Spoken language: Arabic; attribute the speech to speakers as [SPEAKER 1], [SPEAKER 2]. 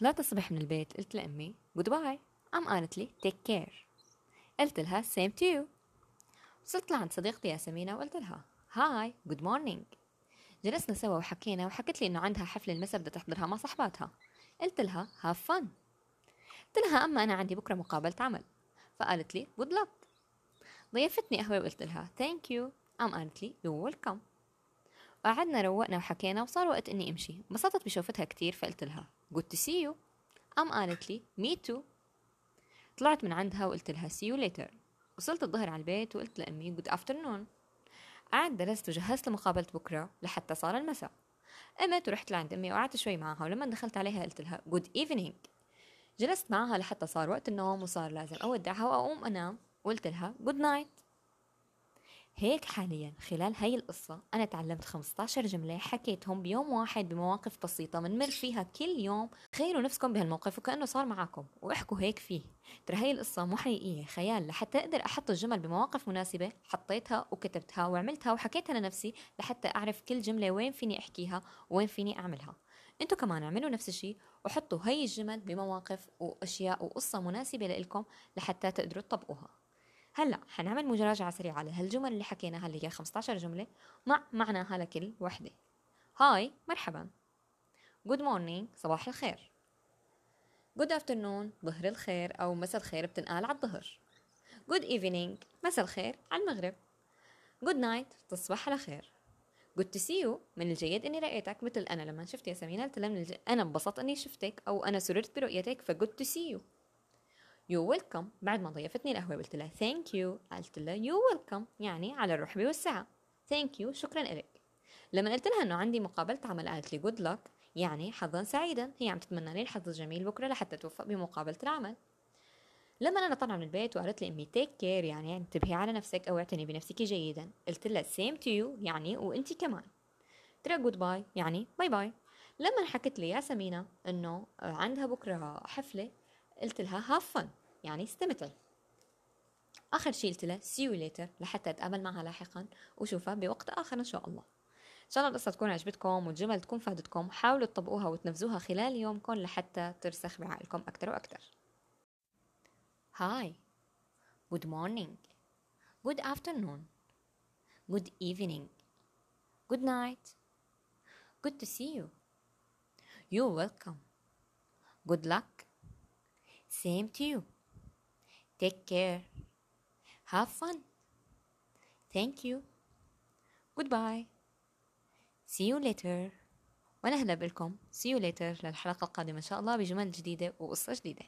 [SPEAKER 1] طلعت الصبح من البيت. قلت لأمي good bye قام قالت لي take care قلت لها same to you وصلت لعند صديقتي ياسمينة وقلت لها hi good morning جلسنا سوا وحكينا وحكت لي إنه عندها حفلة المسا بدها تحضرها مع صحباتها. قلت لها have fun قلت لها أما أنا عندي بكرة مقابلة عمل. فقالت لي good luck ضيفتني قهوة وقلت لها thank you قام قالت لي you welcome وقعدنا روقنا وحكينا وصار وقت إني أمشي. انبسطت بشوفتها كتير فقلت لها good to see you. قام قالت لي me too. طلعت من عندها وقلت لها see you later. وصلت الظهر على البيت وقلت لأمي good afternoon. قعدت درست وجهزت لمقابلة بكرة لحتى صار المساء. قمت ورحت لعند أمي وقعدت شوي معها ولما دخلت عليها قلت لها good evening. جلست معها لحتى صار وقت النوم وصار لازم أودعها وأقوم أنام وقلت لها good night. هيك حاليا خلال هاي القصة أنا تعلمت 15 جملة حكيتهم بيوم واحد بمواقف بسيطة منمر فيها كل يوم تخيلوا نفسكم بهالموقف وكأنه صار معكم واحكوا هيك فيه. ترى هاي القصة مو حقيقية خيال لحتى أقدر أحط الجمل بمواقف مناسبة حطيتها وكتبتها وعملتها وحكيتها لنفسي لحتى أعرف كل جملة وين فيني أحكيها وين فيني أعملها. أنتوا كمان اعملوا نفس الشيء وحطوا هاي الجمل بمواقف وأشياء وقصة مناسبة لكم لحتى تقدروا تطبقوها. هلا حنعمل مراجعة سريعة على هالجمل اللي حكيناها اللي هي 15 جملة مع معناها لكل وحدة. hi مرحبا. good morning صباح الخير. good afternoon ظهر الخير أو مساء الخير بتنقال على الظهر. good evening مساء الخير على المغرب. good night تصبح على خير. good to see you من الجيد إني رايتك مثل أنا لما شفت ياسمين قلت لها الج... أنا انبسطت إني شفتك أو أنا سررت برؤيتك ف good to see you you welcome بعد ما ضيفتني القهوة قلت لها thank you قالت لها you welcome يعني على الرحب والسعة. thank you شكرا لك لما قلت لها إنه عندي مقابلة عمل قالت لي good luck يعني حظا سعيدا. هي عم تتمنى لي الحظ الجميل بكرة لحتى توفق بمقابلة العمل. لما أنا طالعه من البيت وقالت لي امي take care يعني انتبهي على نفسك أو اعتني بنفسك جيدا. قلت لها same to you يعني وأنت كمان. ترى good bye يعني bye bye لما حكت لي ياسمينة إنه عندها بكرة حفلة قلت لها هاف فن يعني استمتعي. آخر شيء قلت له see you later لحتى أتقابل معها لاحقا وشوفها بوقت آخر إن شاء الله. إن شاء الله القصة تكون عجبتكم والجمل تكون فادتكم حاولوا تطبقوها وتنفذوها خلال يومكم لحتى ترسخ بعقلكم أكثر وأكثر Hi. Good morning. Good afternoon. Good evening. Good night. Good to see you. You're welcome. Good luck. Same to you Take care. Have fun. Thank you. Goodbye. See you later. وأنا هلا بكم see you later للحلقة القادمة إن شاء الله بجمل جديدة وقصة جديدة